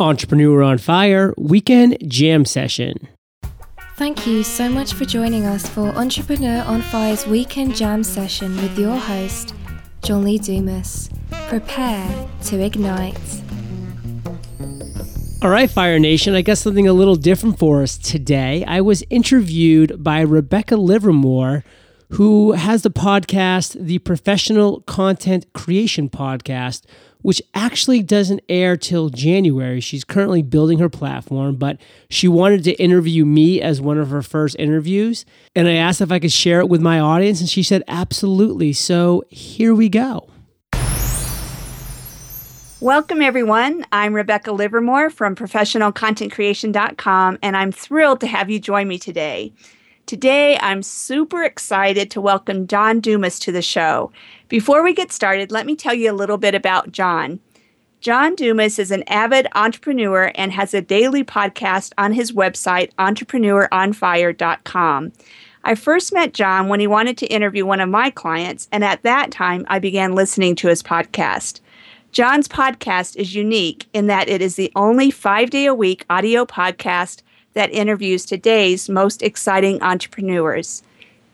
Entrepreneur on Fire Weekend Jam Session. Thank you so much for joining us for Entrepreneur on Fire's Weekend Jam Session with your host, John Lee Dumas. Prepare to ignite. All right, Fire Nation, I got something a little different for us today. I was interviewed by Rebecca Livermore, who has the podcast, the Professional Content Creation Podcast, which actually doesn't air till January. She's currently building her platform, but she wanted to interview me as one of her first interviews. And I asked if I could share it with my audience, and she said, absolutely. So here we go. Welcome, everyone. I'm Rebecca Livermore from ProfessionalContentCreation.com, and I'm thrilled to have you join me today. Today, I'm super excited to welcome John Dumas to the show. Before we get started, let me tell you a little bit about John. John Dumas is an avid entrepreneur and has a daily podcast on his website, entrepreneuronfire.com. I first met John when he wanted to interview one of my clients, and at that time, I began listening to his podcast. John's podcast is unique in that it is the only five day a week audio podcast that interviews today's most exciting entrepreneurs.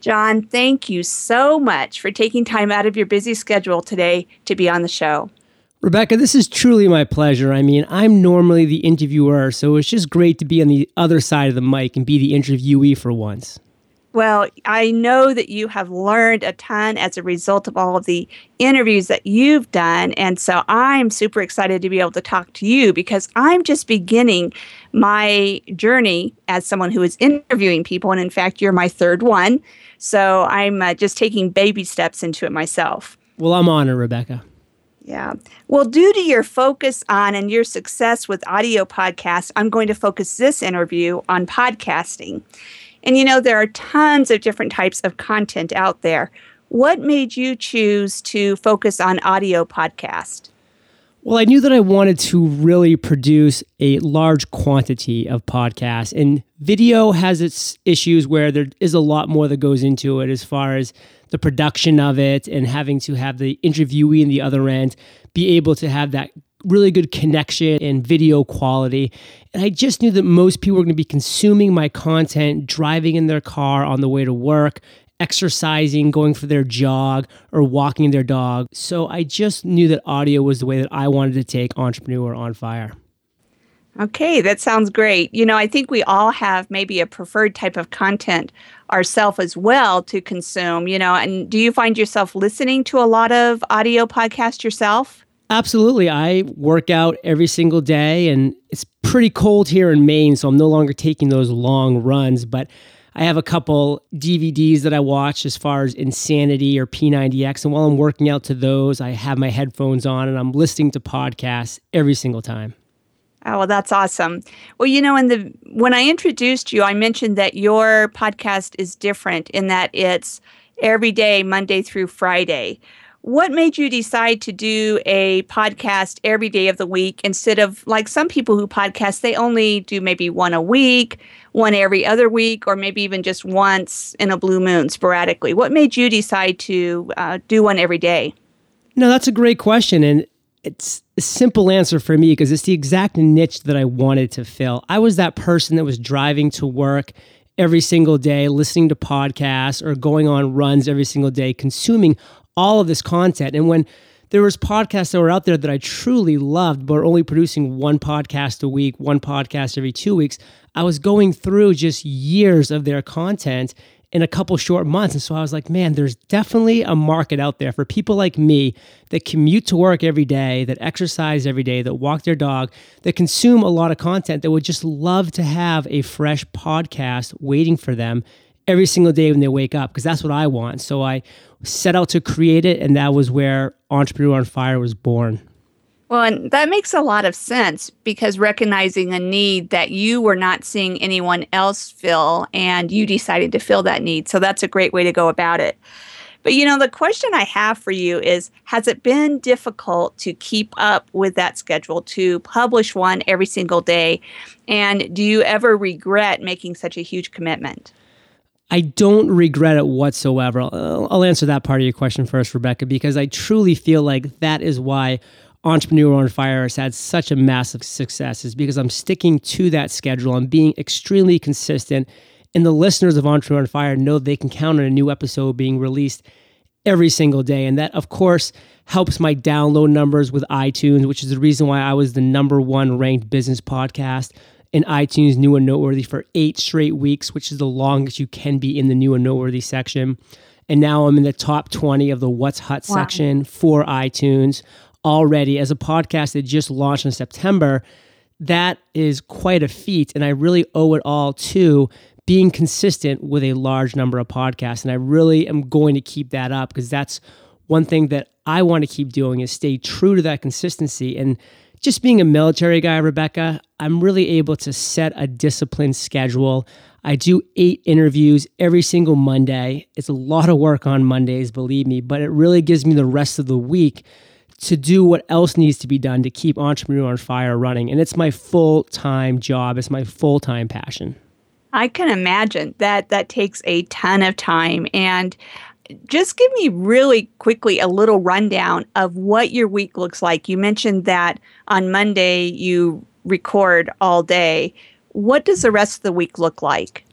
John, thank you so much for taking time out of your busy schedule today to be on the show. Rebecca, this is truly my pleasure. I mean, I'm normally the interviewer, so it's just great to be on the other side of the mic and be the interviewee for once. Well, I know that you have learned a ton as a result of all of the interviews that you've done. And so I'm super excited to be able to talk to you because I'm just beginning my journey as someone who is interviewing people. And in fact, you're my third one. So I'm uh, just taking baby steps into it myself. Well, I'm honored, Rebecca. Yeah. Well, due to your focus on and your success with audio podcasts, I'm going to focus this interview on podcasting. And you know, there are tons of different types of content out there. What made you choose to focus on audio podcast? Well, I knew that I wanted to really produce a large quantity of podcasts, and video has its issues where there is a lot more that goes into it as far as the production of it and having to have the interviewee in the other end be able to have that really good connection and video quality. And I just knew that most people were going to be consuming my content driving in their car on the way to work, exercising, going for their jog, or walking their dog. So I just knew that audio was the way that I wanted to take Entrepreneur on Fire. Okay, that sounds great. You know, I think we all have maybe a preferred type of content ourselves as well to consume, you know. And do you find yourself listening to a lot of audio podcasts yourself? Absolutely. I work out every single day, and it's pretty cold here in Maine, so I'm no longer taking those long runs. But I have a couple DVDs that I watch as far as Insanity or P90X. And while I'm working out to those, I have my headphones on and I'm listening to podcasts every single time. Oh, well, that's awesome. Well, you know, in the when I introduced you, I mentioned that your podcast is different in that it's every day, Monday through Friday what made you decide to do a podcast every day of the week instead of like some people who podcast they only do maybe one a week one every other week or maybe even just once in a blue moon sporadically what made you decide to uh, do one every day no that's a great question and it's a simple answer for me because it's the exact niche that i wanted to fill i was that person that was driving to work every single day listening to podcasts or going on runs every single day consuming all of this content. And when there was podcasts that were out there that I truly loved, but only producing one podcast a week, one podcast every two weeks, I was going through just years of their content in a couple short months. And so I was like, man, there's definitely a market out there for people like me that commute to work every day, that exercise every day, that walk their dog, that consume a lot of content, that would just love to have a fresh podcast waiting for them every single day when they wake up because that's what I want. So I set out to create it, and that was where Entrepreneur on Fire was born. Well, and that makes a lot of sense because recognizing a need that you were not seeing anyone else fill and you decided to fill that need. So that's a great way to go about it. But you know, the question I have for you is Has it been difficult to keep up with that schedule, to publish one every single day? And do you ever regret making such a huge commitment? I don't regret it whatsoever. I'll, answer that part of your question first, Rebecca, because I truly feel like that is why Entrepreneur on Fire has had such a massive success is because I'm sticking to that schedule. I'm being extremely consistent. And the listeners of Entrepreneur on Fire know they can count on a new episode being released every single day. And that, of course, helps my download numbers with iTunes, which is the reason why I was the number one ranked business podcast in iTunes New and Noteworthy for eight straight weeks, which is the longest you can be in the New and Noteworthy section. And now I'm in the top 20 of the What's Hot wow. section for iTunes already as a podcast that just launched in September. That is quite a feat. And I really owe it all to being consistent with a large number of podcasts. And I really am going to keep that up because that's one thing that I want to keep doing is stay true to that consistency. And just being a military guy, Rebecca, I'm really able to set a disciplined schedule. I do eight interviews every single Monday. It's a lot of work on Mondays, believe me, but it really gives me the rest of the week to do what else needs to be done to keep Entrepreneur on Fire running. And it's my full time job, it's my full time passion. I can imagine that that takes a ton of time. And just give me really quickly a little rundown of what your week looks like. You mentioned that on Monday you record all day. What does the rest of the week look like?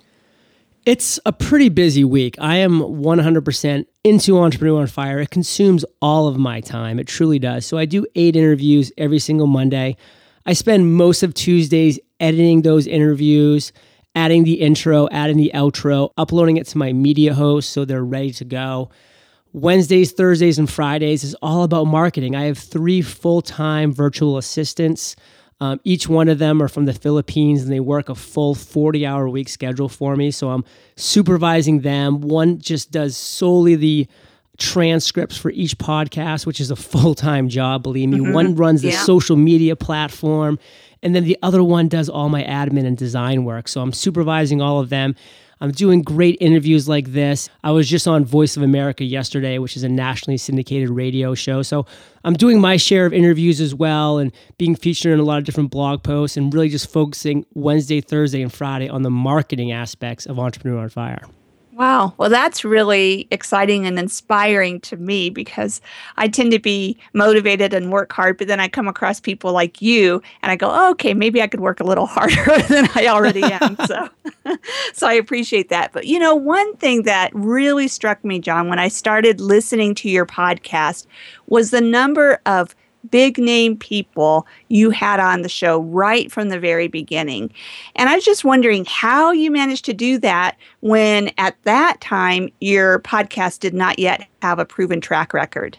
It's a pretty busy week. I am 100% into Entrepreneur on Fire. It consumes all of my time. It truly does. So I do eight interviews every single Monday. I spend most of Tuesdays editing those interviews, adding the intro, adding the outro, uploading it to my media host so they're ready to go. Wednesdays, Thursdays, and Fridays is all about marketing. I have three full time virtual assistants um, each one of them are from the Philippines and they work a full 40 hour week schedule for me. So I'm supervising them. One just does solely the transcripts for each podcast, which is a full time job, believe me. Mm-hmm. One runs the yeah. social media platform, and then the other one does all my admin and design work. So I'm supervising all of them. I'm doing great interviews like this. I was just on Voice of America yesterday, which is a nationally syndicated radio show. So I'm doing my share of interviews as well and being featured in a lot of different blog posts and really just focusing Wednesday, Thursday, and Friday on the marketing aspects of Entrepreneur on Fire. Wow. Well, that's really exciting and inspiring to me because I tend to be motivated and work hard, but then I come across people like you and I go, oh, okay, maybe I could work a little harder than I already am. so, so I appreciate that. But you know, one thing that really struck me, John, when I started listening to your podcast was the number of big name people you had on the show right from the very beginning. And I was just wondering how you managed to do that when at that time your podcast did not yet have a proven track record.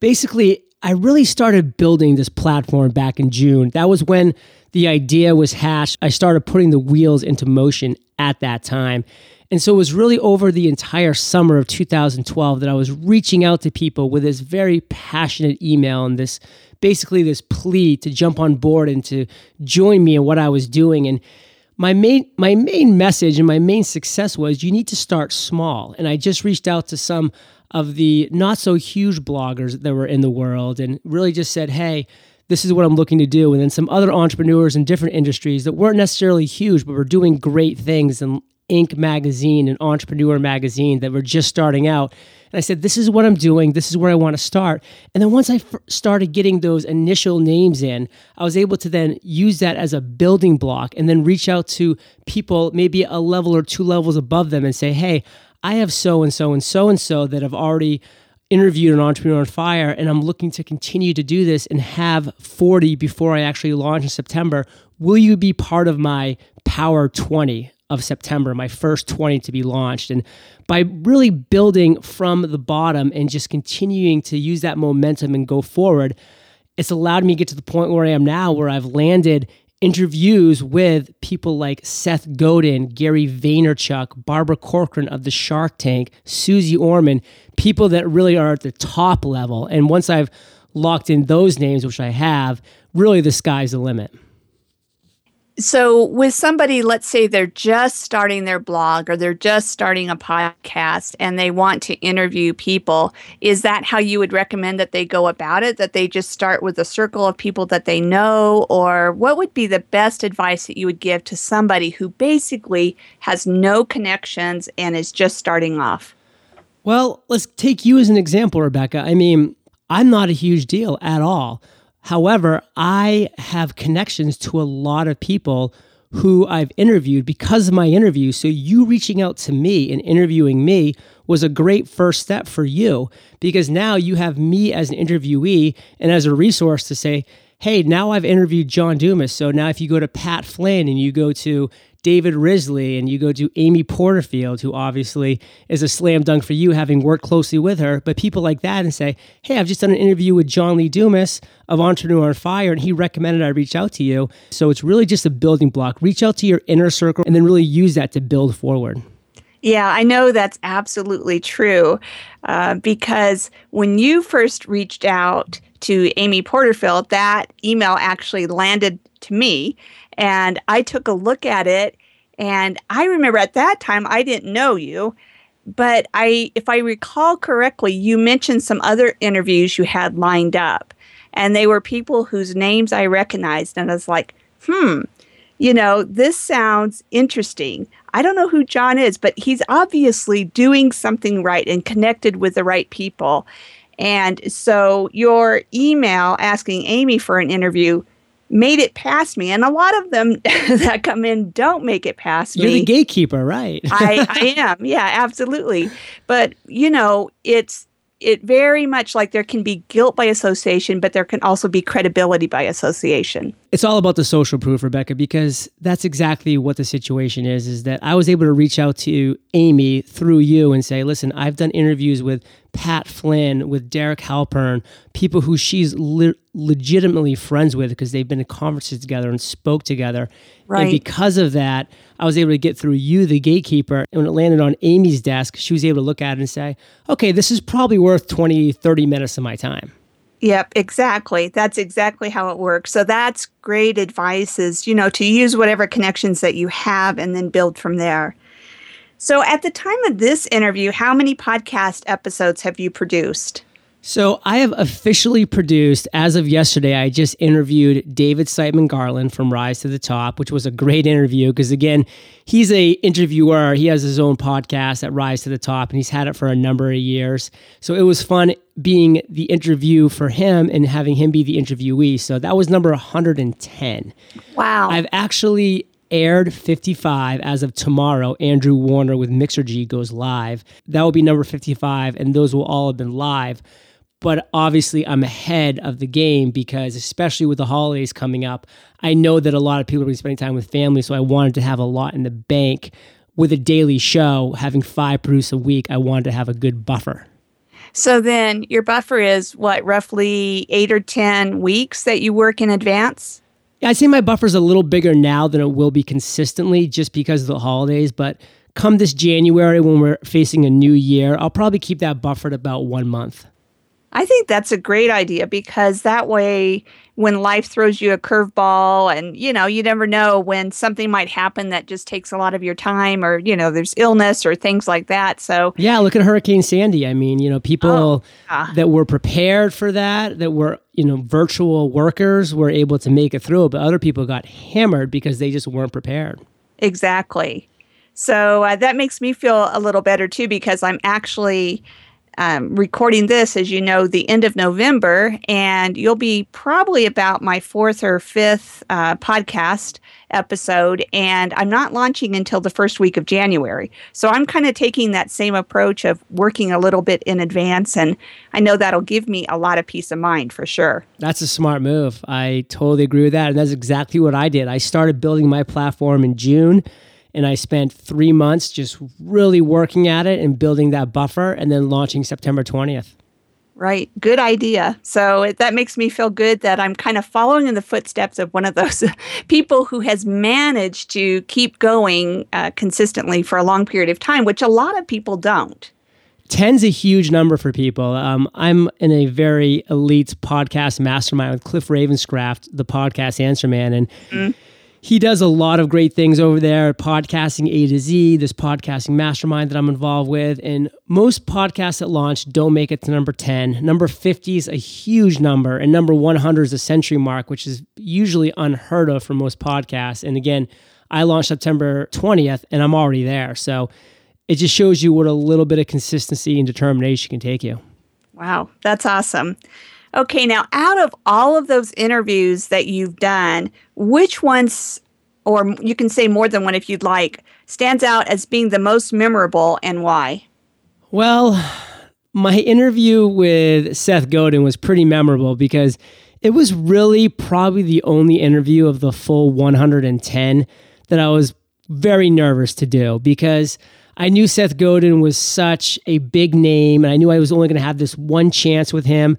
Basically, I really started building this platform back in June. That was when the idea was hashed. I started putting the wheels into motion at that time. And so it was really over the entire summer of 2012 that I was reaching out to people with this very passionate email and this basically this plea to jump on board and to join me in what I was doing. And my main my main message and my main success was you need to start small. And I just reached out to some of the not so huge bloggers that were in the world and really just said, "Hey, this is what I'm looking to do." And then some other entrepreneurs in different industries that weren't necessarily huge but were doing great things and Inc. magazine and Entrepreneur magazine that were just starting out. And I said, This is what I'm doing. This is where I want to start. And then once I f- started getting those initial names in, I was able to then use that as a building block and then reach out to people maybe a level or two levels above them and say, Hey, I have so and so and so and so that have already interviewed an entrepreneur on fire and I'm looking to continue to do this and have 40 before I actually launch in September. Will you be part of my Power 20? Of September, my first 20 to be launched. And by really building from the bottom and just continuing to use that momentum and go forward, it's allowed me to get to the point where I am now, where I've landed interviews with people like Seth Godin, Gary Vaynerchuk, Barbara Corcoran of the Shark Tank, Susie Orman, people that really are at the top level. And once I've locked in those names, which I have, really the sky's the limit. So, with somebody, let's say they're just starting their blog or they're just starting a podcast and they want to interview people, is that how you would recommend that they go about it? That they just start with a circle of people that they know? Or what would be the best advice that you would give to somebody who basically has no connections and is just starting off? Well, let's take you as an example, Rebecca. I mean, I'm not a huge deal at all. However, I have connections to a lot of people who I've interviewed because of my interview. So you reaching out to me and interviewing me was a great first step for you because now you have me as an interviewee and as a resource to say, hey, now I've interviewed John Dumas. So now if you go to Pat Flynn and you go to David Risley and you go to Amy Porterfield, who obviously is a slam dunk for you, having worked closely with her, but people like that and say, hey, I've just done an interview with John Lee Dumas of Entrepreneur on Fire, and he recommended I reach out to you. So it's really just a building block. Reach out to your inner circle and then really use that to build forward. Yeah, I know that's absolutely true uh, because when you first reached out to Amy Porterfield, that email actually landed to me and I took a look at it. And I remember at that time, I didn't know you. But I, if I recall correctly, you mentioned some other interviews you had lined up. And they were people whose names I recognized. And I was like, hmm, you know, this sounds interesting. I don't know who John is, but he's obviously doing something right and connected with the right people. And so your email asking Amy for an interview made it past me. And a lot of them that come in don't make it past You're me. You're the gatekeeper, right? I, I am. Yeah, absolutely. But, you know, it's it very much like there can be guilt by association, but there can also be credibility by association. It's all about the social proof, Rebecca, because that's exactly what the situation is. Is that I was able to reach out to Amy through you and say, listen, I've done interviews with Pat Flynn, with Derek Halpern, people who she's le- legitimately friends with because they've been in conferences together and spoke together. Right. And because of that, I was able to get through you, the gatekeeper. And when it landed on Amy's desk, she was able to look at it and say, okay, this is probably worth 20, 30 minutes of my time. Yep, exactly. That's exactly how it works. So that's great advice is, you know, to use whatever connections that you have and then build from there. So, at the time of this interview, how many podcast episodes have you produced? So, I have officially produced, as of yesterday, I just interviewed David Siteman Garland from Rise to the Top, which was a great interview because, again, he's a interviewer. He has his own podcast at Rise to the Top, and he's had it for a number of years. So, it was fun being the interview for him and having him be the interviewee. So, that was number 110. Wow. I've actually aired 55 as of tomorrow. Andrew Warner with Mixergy goes live. That will be number 55, and those will all have been live. But obviously, I'm ahead of the game because, especially with the holidays coming up, I know that a lot of people are going to be spending time with family. So I wanted to have a lot in the bank with a daily show, having five produce a week. I wanted to have a good buffer. So then your buffer is what, roughly eight or 10 weeks that you work in advance? Yeah, I'd say my buffer's a little bigger now than it will be consistently just because of the holidays. But come this January when we're facing a new year, I'll probably keep that buffer at about one month. I think that's a great idea because that way, when life throws you a curveball, and you know, you never know when something might happen that just takes a lot of your time, or you know, there's illness or things like that. So, yeah, look at Hurricane Sandy. I mean, you know, people oh, yeah. that were prepared for that, that were, you know, virtual workers were able to make it through, but other people got hammered because they just weren't prepared. Exactly. So uh, that makes me feel a little better too because I'm actually um, recording this, as you know, the end of November, and you'll be probably about my fourth or fifth uh, podcast episode. And I'm not launching until the first week of January. So I'm kind of taking that same approach of working a little bit in advance. And I know that'll give me a lot of peace of mind for sure. That's a smart move. I totally agree with that. And that's exactly what I did. I started building my platform in June and I spent three months just really working at it and building that buffer and then launching September 20th. Right. Good idea. So it, that makes me feel good that I'm kind of following in the footsteps of one of those people who has managed to keep going uh, consistently for a long period of time, which a lot of people don't. 10's a huge number for people. Um, I'm in a very elite podcast mastermind with Cliff Ravenscraft, the podcast answer man. And mm-hmm he does a lot of great things over there podcasting a to z this podcasting mastermind that i'm involved with. And most podcasts at launch don't make it to number 10 number 50 is a huge number and number 100 is a century mark which is usually unheard of for most podcasts. And again i launched september 20th and i'm already there. So it just shows you what a little bit of consistency and determination can take you. Wow that's awesome Okay, now out of all of those interviews that you've done, which ones, or you can say more than one if you'd like, stands out as being the most memorable and why? Well, my interview with Seth Godin was pretty memorable because it was really probably the only interview of the full 110 that I was very nervous to do because I knew Seth Godin was such a big name and I knew I was only going to have this one chance with him.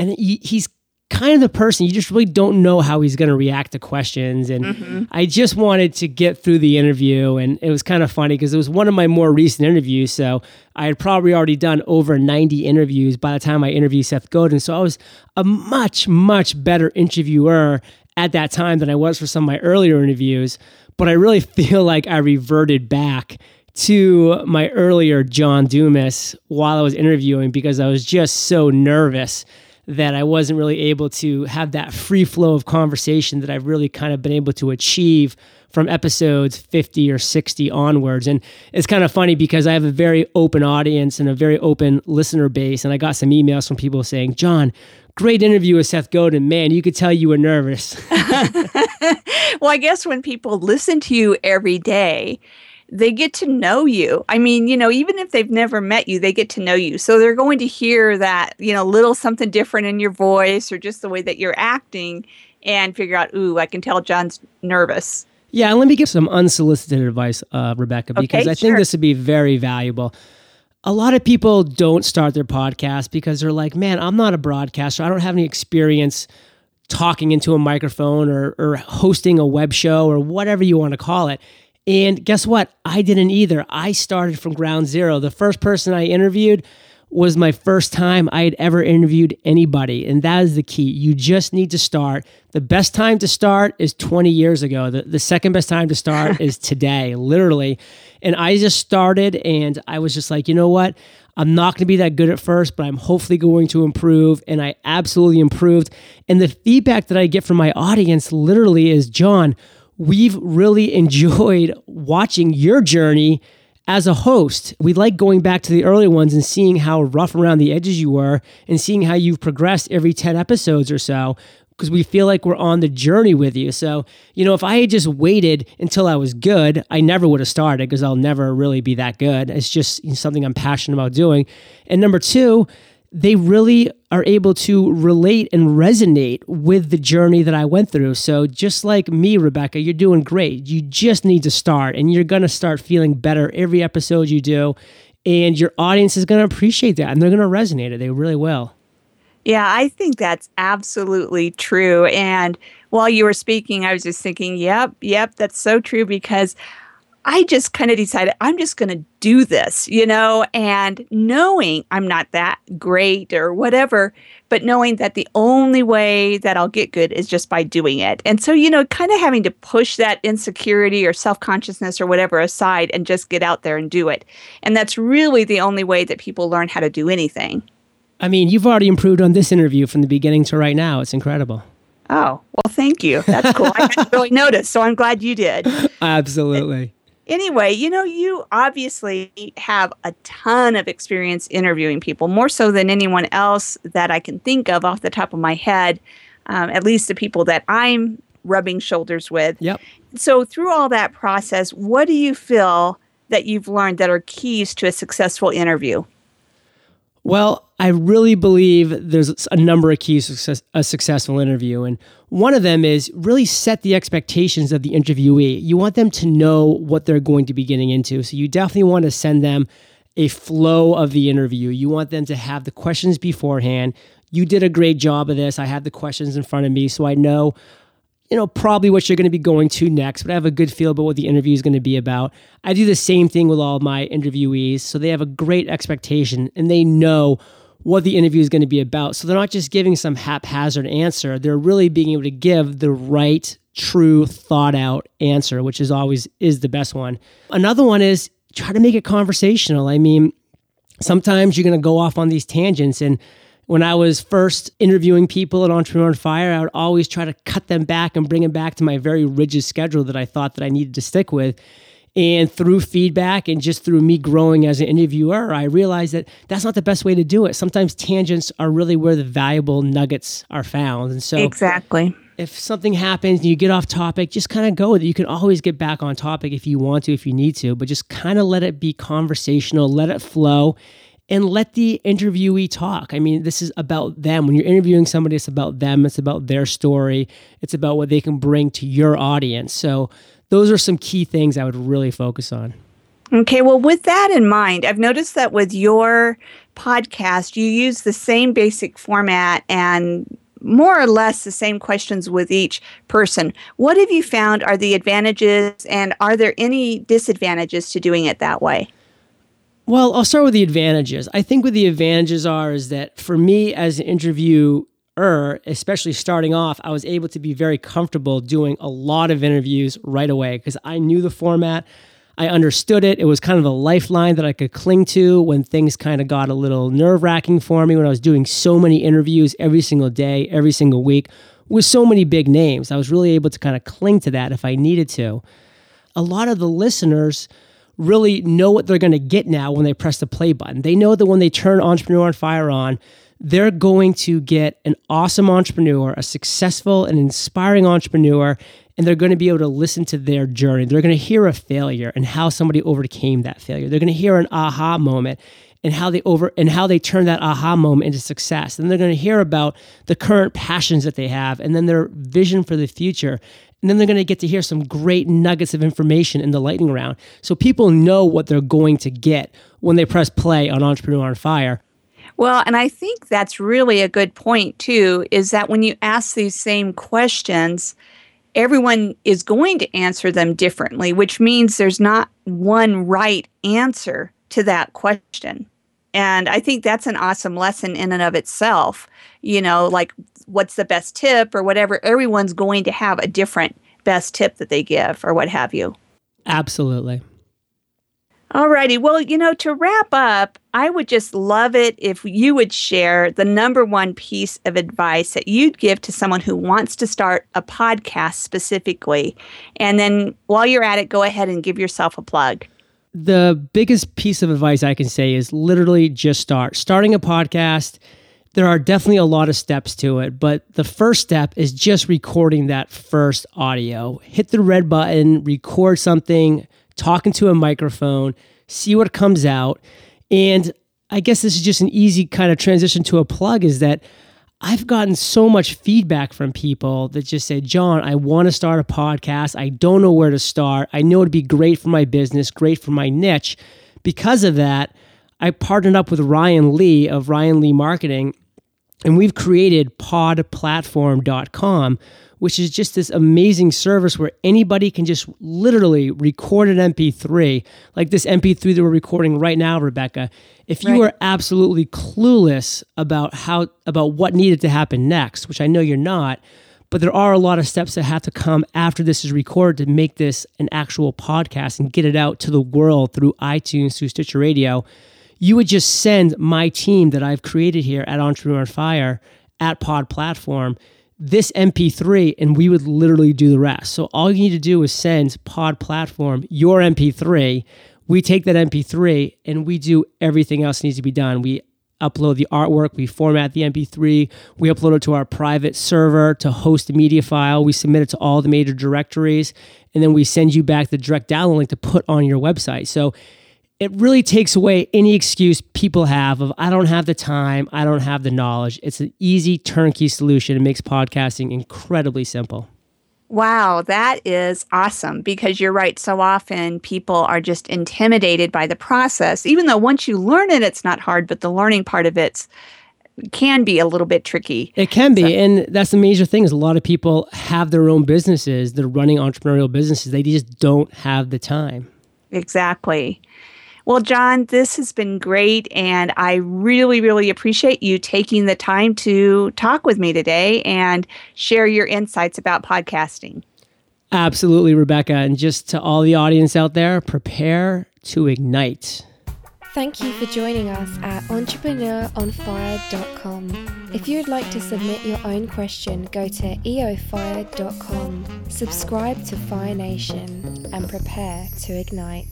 And he, he's kind of the person you just really don't know how he's going to react to questions. And mm-hmm. i just wanted to get through the interview and it was kind of funny because it was one of my more recent interviews. So i had probably already done over 90 interviews by the time i interviewed seth godin. So i was a much much better interviewer at that time than i was for some of my earlier interviews. But i really feel like i reverted back to my earlier john dumas while i was interviewing because i was just so nervous that I wasn't really able to have that free flow of conversation that I've really kind of been able to achieve from episodes 50 or 60 onwards. And it's kind of funny because I have a very open audience and a very open listener base. And I got some emails from people saying, John, great interview with Seth Godin. Man, you could tell you were nervous. well, I guess when people listen to you every day, they get to know you. I mean, you know, even if they've never met you, they get to know you. So they're going to hear that, you know, little something different in your voice or just the way that you're acting and figure out, ooh, I can tell John's nervous. Yeah, let me give some unsolicited advice, uh, Rebecca, because okay, I think this would be very valuable. A lot of people don't start their podcast because they're like, man, I'm not a broadcaster. I don't have any experience talking into a microphone or, or hosting a web show or whatever you want to call it. And guess what? I didn't either. I started from ground zero. The first person I interviewed was my first time I had ever interviewed anybody. And that is the key. You just need to start. The best time to start is 20 years ago. The, the second best time to start is today, literally. And I just started and I was just like, you know what? I'm not going to be that good at first, but I'm hopefully going to improve. And I absolutely improved. And the feedback that I get from my audience literally is John, we've really enjoyed watching your journey as a host. We like going back to the early ones and seeing how rough around the edges you were and seeing how you've progressed every 10 episodes or so because we feel like we're on the journey with you. So, you know, if I had just waited until I was good, I never would have started because I'll never really be that good. It's just something I'm passionate about doing. And number two, they really are able to relate and resonate with the journey that I went through. So, just like me, Rebecca, you're doing great. You just need to start, and you're going to start feeling better every episode you do. And your audience is going to appreciate that and they're going to resonate it. They really will. Yeah, I think that's absolutely true. And while you were speaking, I was just thinking, yep, yep, that's so true because I just kind of decided I'm just going to do this, you know, and knowing I'm not that great or whatever, but knowing that the only way that I'll get good is just by doing it. And so, you know, kind of having to push that insecurity or self consciousness or whatever aside and just get out there and do it. And that's really the only way that people learn how to do anything. I mean, you've already improved on this interview from the beginning to right now. It's incredible. Oh, well, thank you. That's cool. I didn't really notice, so I'm glad you did. Absolutely anyway, you know, you obviously have a ton of experience interviewing people, more so than anyone else that I can think of off the top of my head, um, at least the people that I'm rubbing shoulders with. Yep. So, through all that process, what do you feel that you've learned that are keys to a successful interview? Well, I really believe there's a number of keys to success, a successful interview. And one of them is really set the expectations of the interviewee. You want them to know what they're going to be getting into. So you definitely want to send them a flow of the interview. You want them to have the questions beforehand. You did a great job of this. I have the questions in front of me, so I know you know, probably what you're going to be going to next, but I have a good feel about what the interview is going to be about. I do the same thing with all my interviewees. So they have a great expectation and they know what the interview is going to be about. So they're not just giving some haphazard answer, they're really being able to give the right, true, thought out answer, which is always is the best one. Another one is try to make it conversational. I mean, sometimes you're going to go off on these tangents and when I was first interviewing people at Entrepreneur on Fire, I would always try to cut them back and bring them back to my very rigid schedule that I thought that I needed to stick with. And through feedback and just through me growing as an interviewer, I realized that that's not the best way to do it. Sometimes tangents are really where the valuable nuggets are found. And so, exactly. If something happens and you get off topic, just kind of go with it. You can always get back on topic if you want to, if you need to, but just kind of let it be conversational, let it flow and let the interviewee talk. I mean, this is about them. When you're interviewing somebody, it's about them, it's about their story, it's about what they can bring to your audience. So, those are some key things I would really focus on. Okay, well, with that in mind, I've noticed that with your podcast, you use the same basic format and more or less the same questions with each person. What have you found are the advantages, and are there any disadvantages to doing it that way? Well, I'll start with the advantages. I think what the advantages are is that for me as an interviewer, especially starting off, I was able to be very comfortable doing a lot of interviews right away because I knew the format. I understood it. It was kind of a lifeline that I could cling to when things kind of got a little nerve wracking for me when I was doing so many interviews every single day, every single week with so many big names. I was really able to kind of cling to that if I needed to. A lot of the listeners, really know what they're going to get now when they press the play button. They know that when they turn Entrepreneur on Fire on, they're going to get an awesome entrepreneur, a successful and inspiring entrepreneur, and they're going to be able to listen to their journey. They're going to hear a failure and how somebody overcame that failure. They're going to hear an aha moment and how they over and how they turn that aha moment into success. And they're going to hear about the current passions that they have and then their vision for the future. And then they're going to get to hear some great nuggets of information in the lightning round. So people know what they're going to get when they press play on Entrepreneur on Fire. Well, and I think that's really a good point too is that when you ask these same questions, everyone is going to answer them differently, which means there's not one right answer to that question. And I think that's an awesome lesson in and of itself. You know, like what's the best tip or whatever, everyone's going to have a different best tip that they give or what have you. Absolutely. Alrighty. Well, you know, to wrap up, I would just love it if you would share the number one piece of advice that you'd give to someone who wants to start a podcast specifically. And then while you're at it, go ahead and give yourself a plug. The biggest piece of advice I can say is literally just start. Starting a podcast there are definitely a lot of steps to it, but the first step is just recording that first audio. Hit the red button, record something, talk into a microphone, see what comes out. And I guess this is just an easy kind of transition to a plug is that I've gotten so much feedback from people that just say, John, I want to start a podcast. I don't know where to start. I know it'd be great for my business, great for my niche. Because of that, I partnered up with Ryan Lee of Ryan Lee Marketing, and we've created podplatform.com, which is just this amazing service where anybody can just literally record an MP3, like this MP3 that we're recording right now, Rebecca. If you right. are absolutely clueless about how about what needed to happen next, which I know you're not, but there are a lot of steps that have to come after this is recorded to make this an actual podcast and get it out to the world through iTunes, through Stitcher Radio you would just send my team that I've created here at Entrepreneur Fire at Pod Platform this MP3 and we would literally do the rest. So all you need to do is send Pod Platform your MP3. We take that MP3 and we do everything else needs to be done. We upload the artwork, we format the MP3, we upload it to our private server to host the media file, we submit it to all the major directories, and then we send you back the direct download link to put on your website. So it really takes away any excuse people have of I don't have the time, I don't have the knowledge. It's an easy turnkey solution. It makes podcasting incredibly simple. Wow, that is awesome because you're right. So often people are just intimidated by the process, even though once you learn it, it's not hard, but the learning part of it can be a little bit tricky. It can be. So. And that's the major thing is a lot of people have their own businesses. They're running entrepreneurial businesses. They just don't have the time. Exactly. Well, John, this has been great. And I really, really appreciate you taking the time to talk with me today and share your insights about podcasting. Absolutely, Rebecca. And just to all the audience out there, prepare to ignite. Thank you for joining us at entrepreneuronfire.com. If you would like to submit your own question, go to eofire.com, subscribe to Fire Nation, and prepare to ignite.